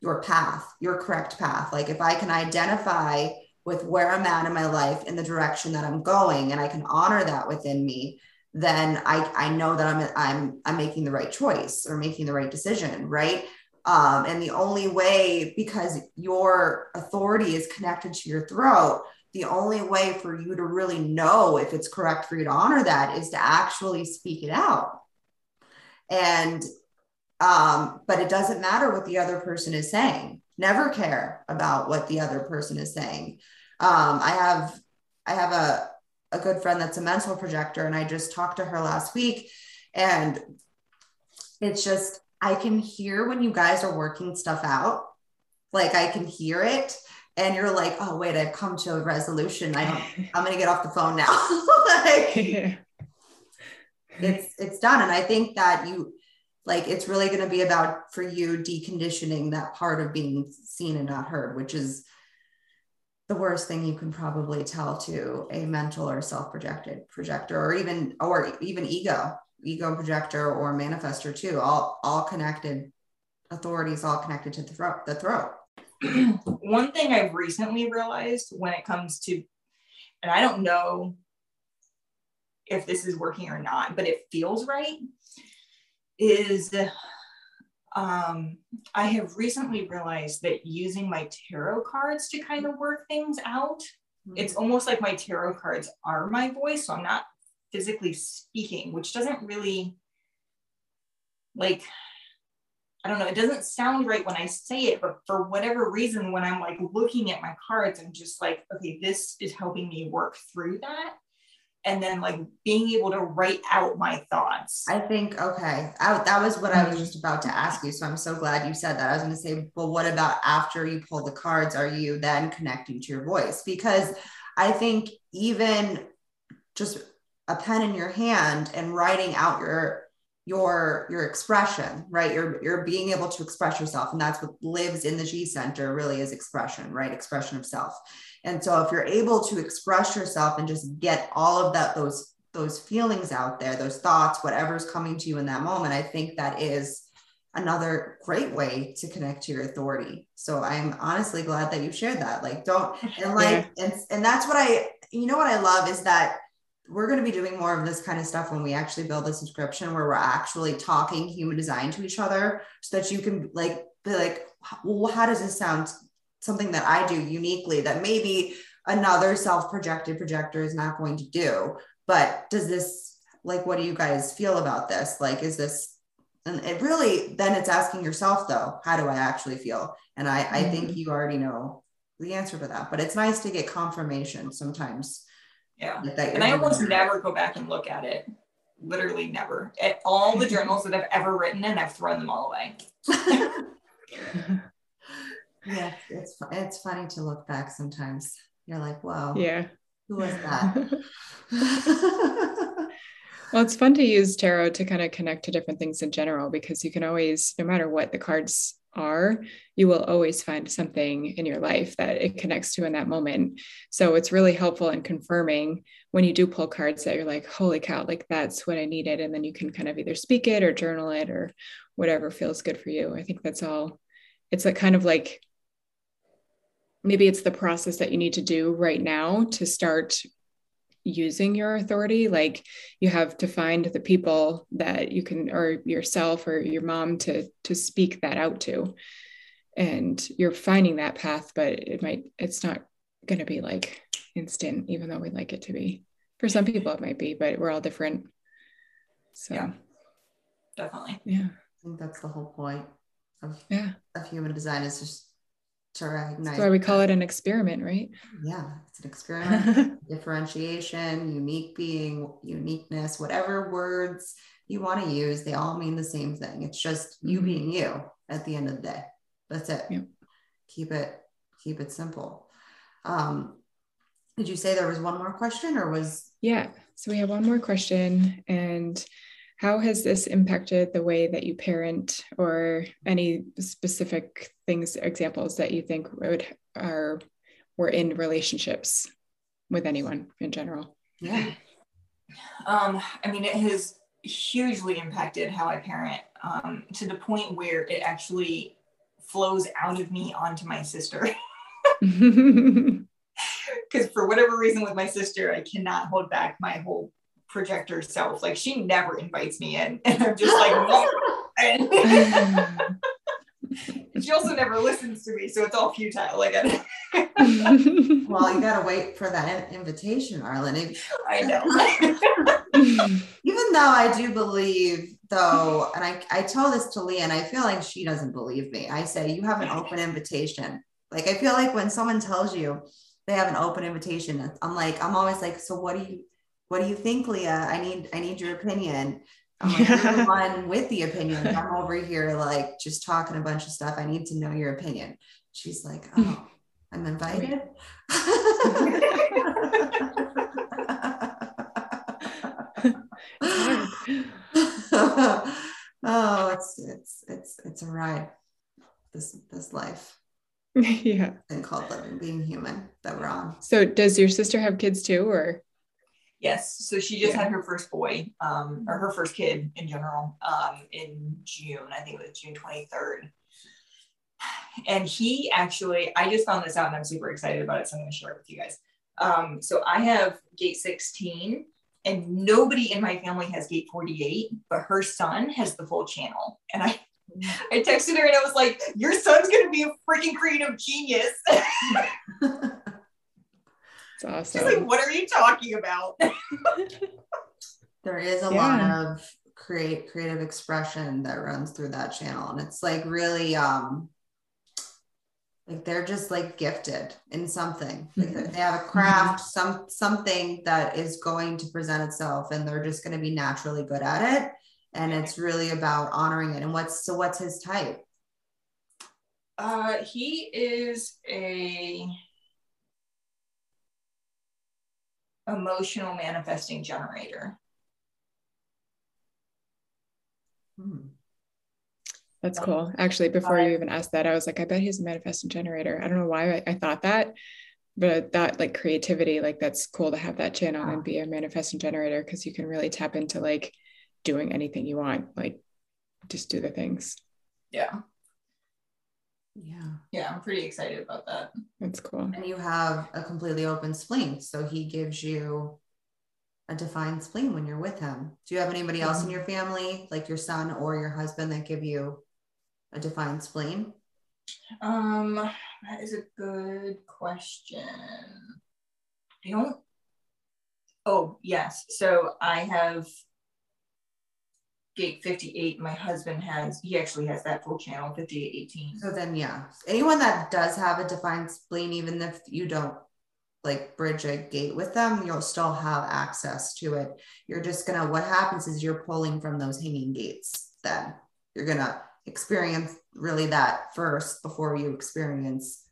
your path, your correct path. Like if I can identify with where I'm at in my life in the direction that I'm going and I can honor that within me, then I, I know that I'm I'm I'm making the right choice or making the right decision, right? Um, and the only way, because your authority is connected to your throat, the only way for you to really know if it's correct for you to honor that is to actually speak it out. And, um, but it doesn't matter what the other person is saying. Never care about what the other person is saying. Um, I have, I have a, a good friend that's a mental projector, and I just talked to her last week, and it's just I can hear when you guys are working stuff out. Like I can hear it. And you're like, oh wait, I've come to a resolution. I I'm gonna get off the phone now. like. It's it's done. And I think that you like it's really gonna be about for you deconditioning that part of being seen and not heard, which is the worst thing you can probably tell to a mental or self-projected projector or even or even ego ego projector or manifester too all all connected authorities all connected to the throat the throat one thing I've recently realized when it comes to, and I don't know if this is working or not, but it feels right, is um, I have recently realized that using my tarot cards to kind of work things out, mm-hmm. it's almost like my tarot cards are my voice. So I'm not physically speaking, which doesn't really like I don't know, it doesn't sound right when I say it, but for whatever reason, when I'm like looking at my cards, I'm just like, okay, this is helping me work through that. And then like being able to write out my thoughts. I think, okay, I, that was what I was just about to ask you. So I'm so glad you said that. I was going to say, well, what about after you pull the cards? Are you then connecting to your voice? Because I think even just a pen in your hand and writing out your your your expression right? You're you're being able to express yourself and that's what lives in the g center really is expression right? Expression of self. And so if you're able to express yourself and just get all of that those those feelings out there those thoughts whatever's coming to you in that moment i think that is another great way to connect to your authority. So i'm honestly glad that you shared that. Like don't and like yeah. and, and that's what i you know what i love is that we're going to be doing more of this kind of stuff when we actually build a subscription where we're actually talking human design to each other so that you can like be like well how does this sound? Something that i do uniquely that maybe another self-projected projector is not going to do. But does this like what do you guys feel about this? Like is this and it really then it's asking yourself though how do i actually feel? And i i think mm-hmm. you already know the answer to that but it's nice to get confirmation sometimes yeah. And I almost never go back and look at it. Literally never. At all the journals that I've ever written and I've thrown them all away. yeah, it's it's funny to look back sometimes. You're like, whoa. Yeah. Who was that? well, it's fun to use tarot to kind of connect to different things in general because you can always, no matter what the cards are, you will always find something in your life that it connects to in that moment. So it's really helpful in confirming when you do pull cards that you're like, holy cow, like that's what I needed. And then you can kind of either speak it or journal it or whatever feels good for you. I think that's all. It's like kind of like maybe it's the process that you need to do right now to start using your authority like you have to find the people that you can or yourself or your mom to to speak that out to. And you're finding that path but it might it's not going to be like instant even though we'd like it to be. For some people it might be but we're all different. So yeah, definitely. yeah. I think that's the whole point of, yeah. of human design is just to recognize. That's why we call it an experiment, right? Yeah, it's an experiment. differentiation, unique being, uniqueness, whatever words you want to use, they all mean the same thing. It's just you mm-hmm. being you at the end of the day. That's it. Keep it, keep it simple. Um, did you say there was one more question or was yeah so we have one more question and how has this impacted the way that you parent or any specific things examples that you think would are were in relationships with anyone in general? Yeah. Um i mean it has hugely impacted how i parent um, to the point where it actually flows out of me onto my sister. Because for whatever reason with my sister i cannot hold back my whole projector herself. Like she never invites me in, and I'm just like, no. she also never listens to me, so it's all futile. Like, well, you gotta wait for that invitation, Arlyn. I know. Even though I do believe, though, and I, I tell this to Leah, and I feel like she doesn't believe me. I say, you have an open invitation. Like, I feel like when someone tells you they have an open invitation, I'm like, I'm always like, so what do you, what do you think, Leah? I need I need your opinion. I'm like, the one with the opinion. I'm over here like just talking a bunch of stuff. I need to know your opinion. She's like, oh, I'm invited. oh, it's it's it's it's a ride. This this life. Yeah. And called living being human that we're on. So does your sister have kids too or Yes. So she just yeah. had her first boy, um, or her first kid in general, um, in June. I think it was June 23rd. and he actually, I just found this out and I'm super excited about it. So I'm going to share it with you guys. Um, so I have gate 16 and nobody in my family has gate 48, but her son has the full channel. And I, I texted her and I was like, your son's going to be a freaking creative genius. It's awesome. She's like, what are you talking about? there is a yeah. lot of create creative expression that runs through that channel. And it's like really um like they're just like gifted in something like mm-hmm. they have a craft mm-hmm. some something that is going to present itself and they're just going to be naturally good at it and it's really about honoring it and what's so what's his type uh he is a emotional manifesting generator. Hmm. That's cool. Actually, before you even asked that, I was like, I bet he's a manifesting generator. I don't know why I, I thought that, but that like creativity, like that's cool to have that channel and be a manifesting generator because you can really tap into like doing anything you want, like just do the things. Yeah. Yeah. Yeah, I'm pretty excited about that. That's cool. And you have a completely open spleen. So he gives you a defined spleen when you're with him. Do you have anybody else in mm-hmm. your family, like your son or your husband, that give you a defined spleen? Um, that is a good question. I don't. Oh, yes. So I have gate 58 my husband has he actually has that full channel 5818 so then yeah. Anyone that does have a defined spleen even if you don't like bridge a gate with them you'll still have access to it. You're just gonna what happens is you're pulling from those hanging gates then. You're gonna experience really that first before you experience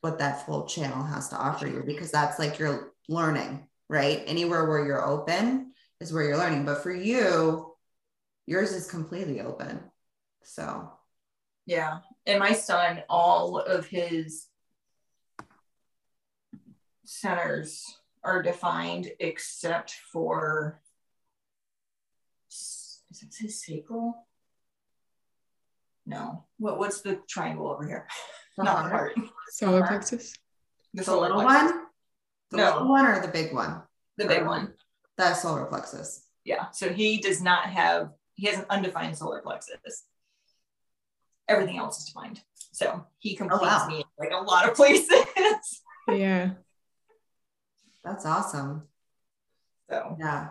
what that full channel has to offer you because that's like you're learning right? Anywhere where you're open is where you're learning. But for you yours is completely open. So, yeah. And my son, all of his centers are defined except for is it his sacral? No. What what's the triangle over here? The Not the heart. Solar plexus. The, the little plexus. one? The no. little one or the big one? The big one. That's solar plexus. Yeah. So he does not have he has an undefined solar plexus. Everything else is defined. So he completes oh, wow. me like a lot of places. yeah. That's awesome. So yeah.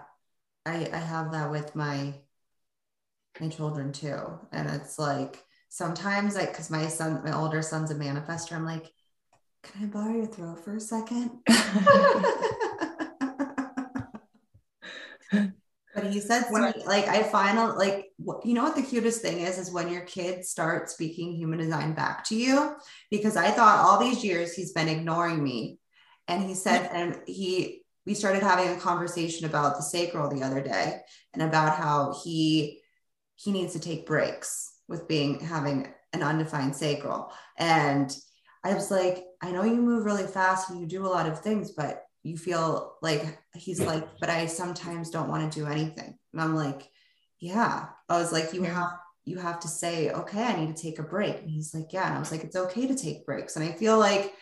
I I have that with my my children too. And it's like sometimes like because my son, my older son's a manifester, I'm like, can I borrow your throat for a second? But he said like, I out, like, what, you know what the cutest thing is, is when your kids start speaking human design back to you. Because I thought all these years he's been ignoring me. And he said, and he, we started having a conversation about the sacral the other day and about how he, he needs to take breaks with being, having an undefined sacral. And I was like, I know you move really fast and you do a lot of things, but you feel like he's like, but I sometimes don't want to do anything. And I'm like, yeah. I was like, you have you have to say, okay, I need to take a break. And he's like, yeah. And I was like, it's okay to take breaks. And I feel like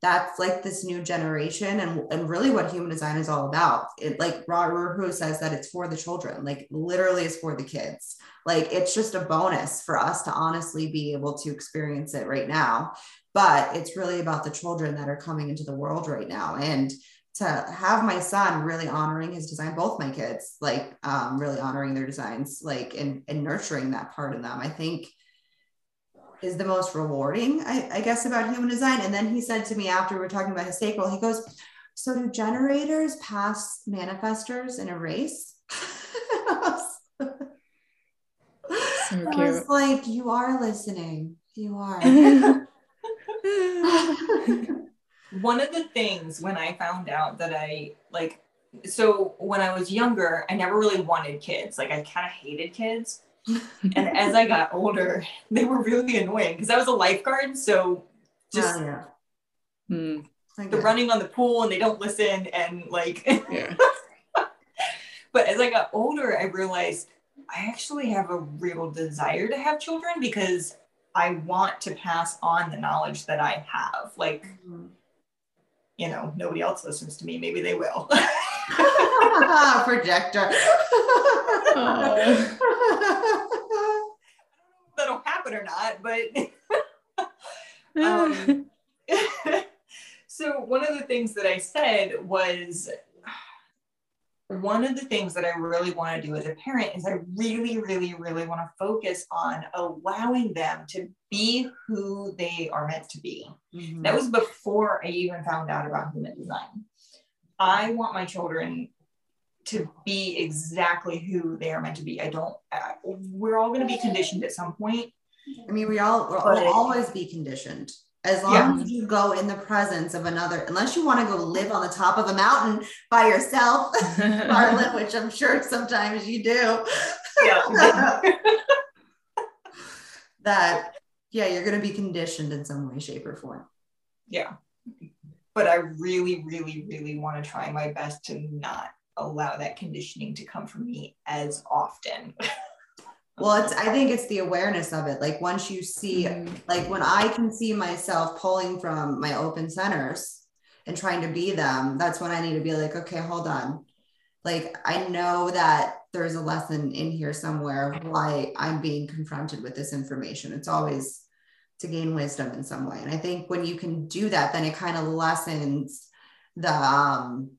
that's like this new generation and, and really what human design is all about. It like Ra Uru Hu says that it's for the children, like literally it's for the kids. Like it's just a bonus for us to honestly be able to experience it right now. But it's really about the children that are coming into the world right now. And to have my son really honoring his design, both my kids, like um, really honoring their designs, like and, and nurturing that part in them, I think is the most rewarding, I, I guess, about human design. And then he said to me after we were talking about his sacral, he goes, So do generators pass manifestors in a race? so I was like, You are listening. You are. one of the things when I found out that I like, so when I was younger, I never really wanted kids. Like I kind of hated kids. and as I got older, they were really annoying because I was a lifeguard. So just yeah. Hmm. the running on the pool and they don't listen and like yeah. but as I got older, I realized I actually have a real desire to have children because I want to pass on the knowledge that I have. Like, mm-hmm. You know, nobody else listens to me. Maybe they will. Projector. oh. That'll happen or not, but um, so one of the things that I said was one of the things that I really want to do as a parent is I really, really, really want to focus on allowing them to be who they are meant to be. Mm-hmm. That was before I even found out about human design. I want my children to be exactly who they are meant to be. I don't, uh, we're all going to be conditioned at some point. I mean, we all, we'll always be conditioned. As long yeah. as you go in the presence of another, unless you want to go live on the top of a mountain by yourself, Marlon, which I'm sure sometimes you do. Yeah. that, yeah, you're going to be conditioned in some way, shape, or form. Yeah. But I really, really, really want to try my best to not allow that conditioning to come from me as often. well it's i think it's the awareness of it. Like once you see mm-hmm. like when i can see myself pulling from my open centers and trying to be them that's when i need to be like okay hold on. Like i know that there's a lesson in here somewhere why i'm being confronted with this information. It's always to gain wisdom in some way. And i think when you can do that then it kind of lessens the um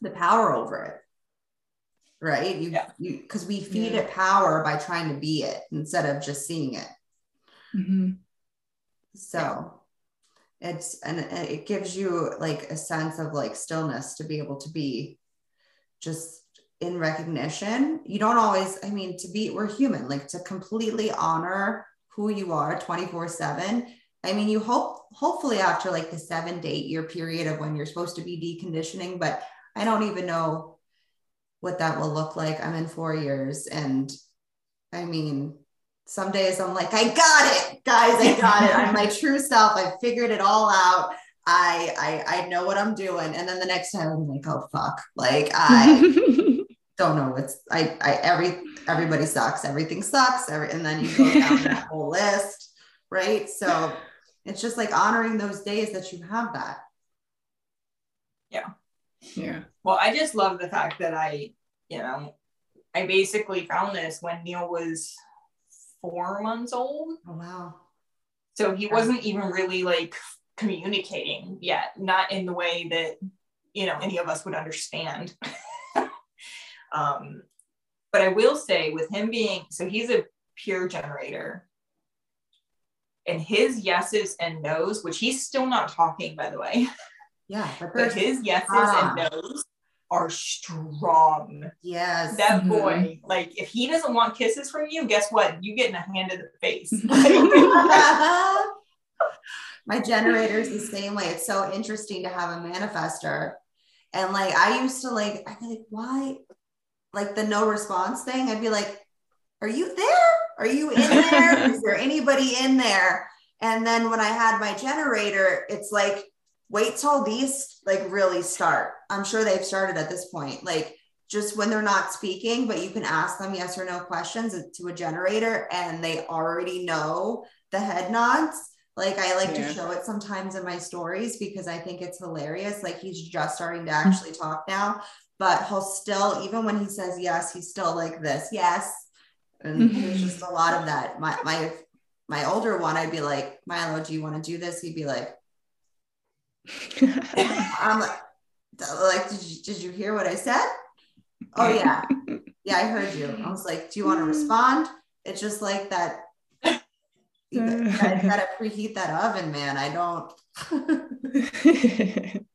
the power over it right? You, yeah. you, because we feed yeah. it power by trying to be it instead of just seeing it. Mm-hmm. So it's, and it gives you like a sense of like stillness to be able to be just in recognition. You don't always, I mean, to be, we're human, like to completely honor who you are 24 seven. I mean, you hope, hopefully after like the seven to eight year period of when you're supposed to be deconditioning, but I don't even know what that will look like. I'm in four years. And I mean, some days I'm like, I got it, guys, I got it. I'm my true self. I figured it all out. I, I I know what I'm doing. And then the next time I'm like, oh fuck. Like I don't know what's I I every everybody sucks. Everything sucks. Every, and then you go down that whole list. Right. So it's just like honoring those days that you have that. Yeah. Yeah. Well, I just love the fact that I, you know, I basically found this when Neil was four months old. Oh, wow. So he wasn't even really like communicating yet, not in the way that, you know, any of us would understand. um, but I will say, with him being so he's a pure generator, and his yeses and nos, which he's still not talking, by the way. Yeah, but, but his yeses ah. and nos are strong. Yes. That mm-hmm. boy, like if he doesn't want kisses from you, guess what? You get in a hand in the face. My generator is the same way. It's so interesting to have a manifester. And like I used to like, I'd be like, why? Like the no response thing. I'd be like, are you there? Are you in there? is there anybody in there? And then when I had my generator, it's like wait till these like really start. I'm sure they've started at this point. Like just when they're not speaking, but you can ask them yes or no questions to a generator and they already know the head nods. Like I like yeah. to show it sometimes in my stories because I think it's hilarious. Like he's just starting to hmm. actually talk now, but he'll still, even when he says yes, he's still like this, yes. And mm-hmm. there's just a lot of that. My my my older one, I'd be like, Milo, do you want to do this? He'd be like, I'm like, like did, you, did you hear what I said? Oh yeah. Yeah, I heard you. I was like, do you want to respond? It's just like that. I gotta, preheat that oven, man. I don't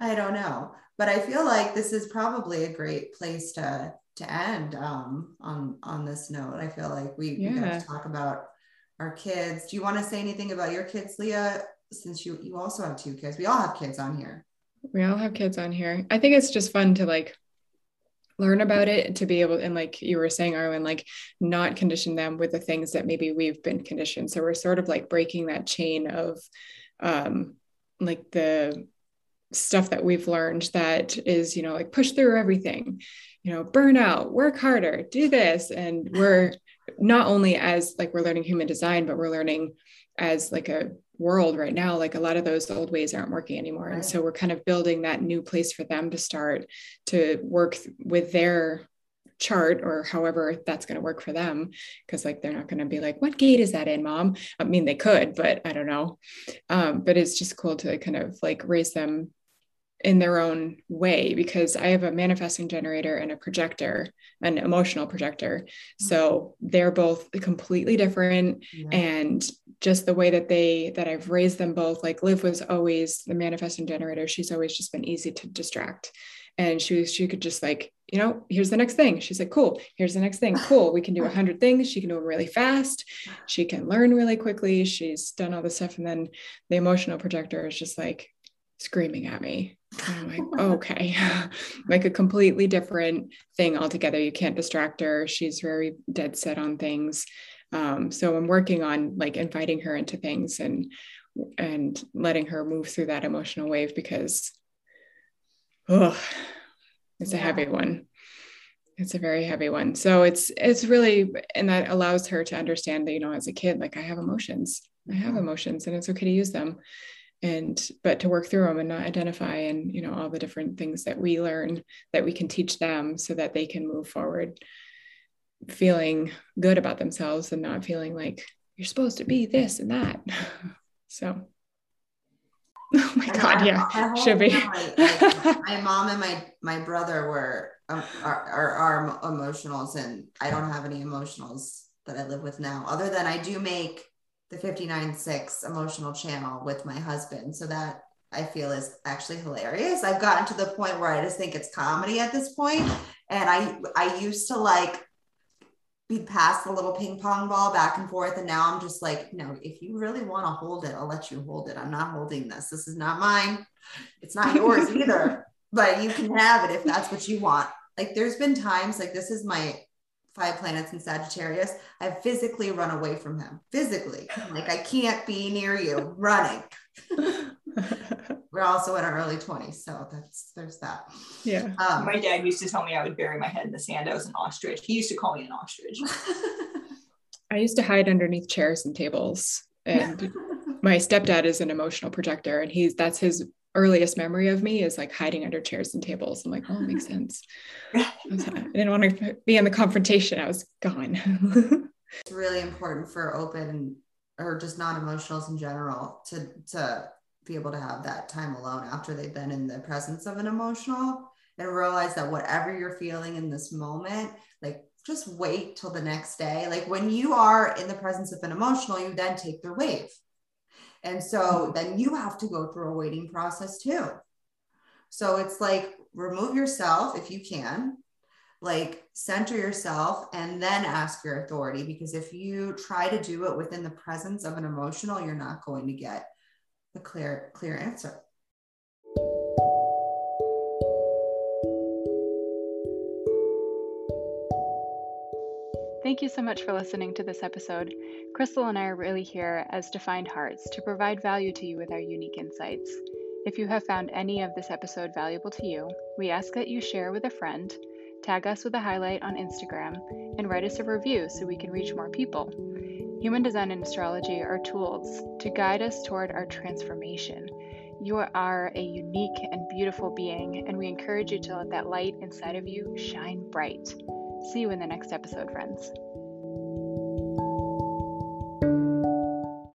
I don't know. But I feel like this is probably a great place to to end um, on on this note. I feel like we, yeah. we got to talk about our kids. Do you want to say anything about your kids, Leah, since you you also have two kids. We all have kids on here. We all have kids on here. I think it's just fun to like learn about it to be able and like you were saying arwen like not condition them with the things that maybe we've been conditioned. So we're sort of like breaking that chain of um like the stuff that we've learned that is you know like push through everything you know burn out work harder do this. And we're not only as like we're learning human design, but we're learning as like a world right now like a lot of those old ways aren't working anymore. And so we're kind of building that new place for them to start to work th- with their chart or however that's going to work for them. Because like they're not going to be like what gate is that in mom? I mean they could but i don't know. Um, but it's just cool to kind of like raise them in their own way because I have a manifesting generator and a projector, an emotional projector. So mm-hmm. they're both completely different. Yeah. And just the way that they, that I've raised them both, like Liv was always the manifesting generator. She's always just been easy to distract. And she was, she could just like, you know, here's the next thing. She's like, cool, here's the next thing. Cool. We can do a hundred things. She can do them really fast. She can learn really quickly. She's done all this stuff. And then the emotional projector is just like, screaming at me. Like, okay, like a completely different thing altogether. You can't distract her. She's very dead set on things. Um, so I'm working on like inviting her into things and and letting her move through that emotional wave because oh, it's yeah. a heavy one. It's a very heavy one. So it's it's really and that allows her to understand that, you know, as a kid, like I have emotions. I have emotions and it's okay to use them and but to work through them and not identify and you know all the different things that we learn that we can teach them so that they can move forward feeling good about themselves and not feeling like you're supposed to be this and that. So oh my god yeah should be. like, my mom and my my brother were um, are, are, are emotionals and i don't have any emotionals that i live with now other than i do make the 59.6 emotional channel with my husband. So that I feel is actually hilarious. I've gotten to the point where I just think it's comedy at this point. And I I used to like be past the little ping pong ball back and forth. And now I'm just like, no, if you really want to hold it, I'll let you hold it. I'm not holding this. This is not mine. It's not yours either. But you can have it if that's what you want. Like there's been times like this is my five planets in Sagittarius, I've physically run away from him. Physically. Like I can't be near you running. We're also in our early 20s. So that's there's that. Yeah. Um, my dad used to tell me I would bury my head in the sand. I was an ostrich. He used to call me an ostrich. I used to hide underneath chairs and tables. And my stepdad is an emotional projector and he's that's his earliest memory of me is like hiding under chairs and tables. I'm like, oh, it makes sense. I, didn't want to be in the confrontation. I was gone. it's really important for open or just non-emotionals in general to to be able to have that time alone after they've been in the presence of an emotional and realize that whatever you're feeling in this moment, like just wait till the next day. Like when you are in the presence of an emotional, you then take their wave and so then you have to go through a waiting process too. So it's like remove yourself if you can, like center yourself and then ask your authority. Because if you try to do it within the presence of an emotional, you're not going to get a clear, clear answer. Thank you so much for listening to this episode. Krystle and I are really here as defined hearts to provide value to you with our unique insights. If you have found any of this episode valuable to you, we ask that you share with a friend, tag us with a highlight on Instagram, and write us a review so we can reach more people. Human design and astrology are tools to guide us toward our transformation. You are a unique and beautiful being, and we encourage you to let that light inside of you shine bright. See you in the next episode, friends.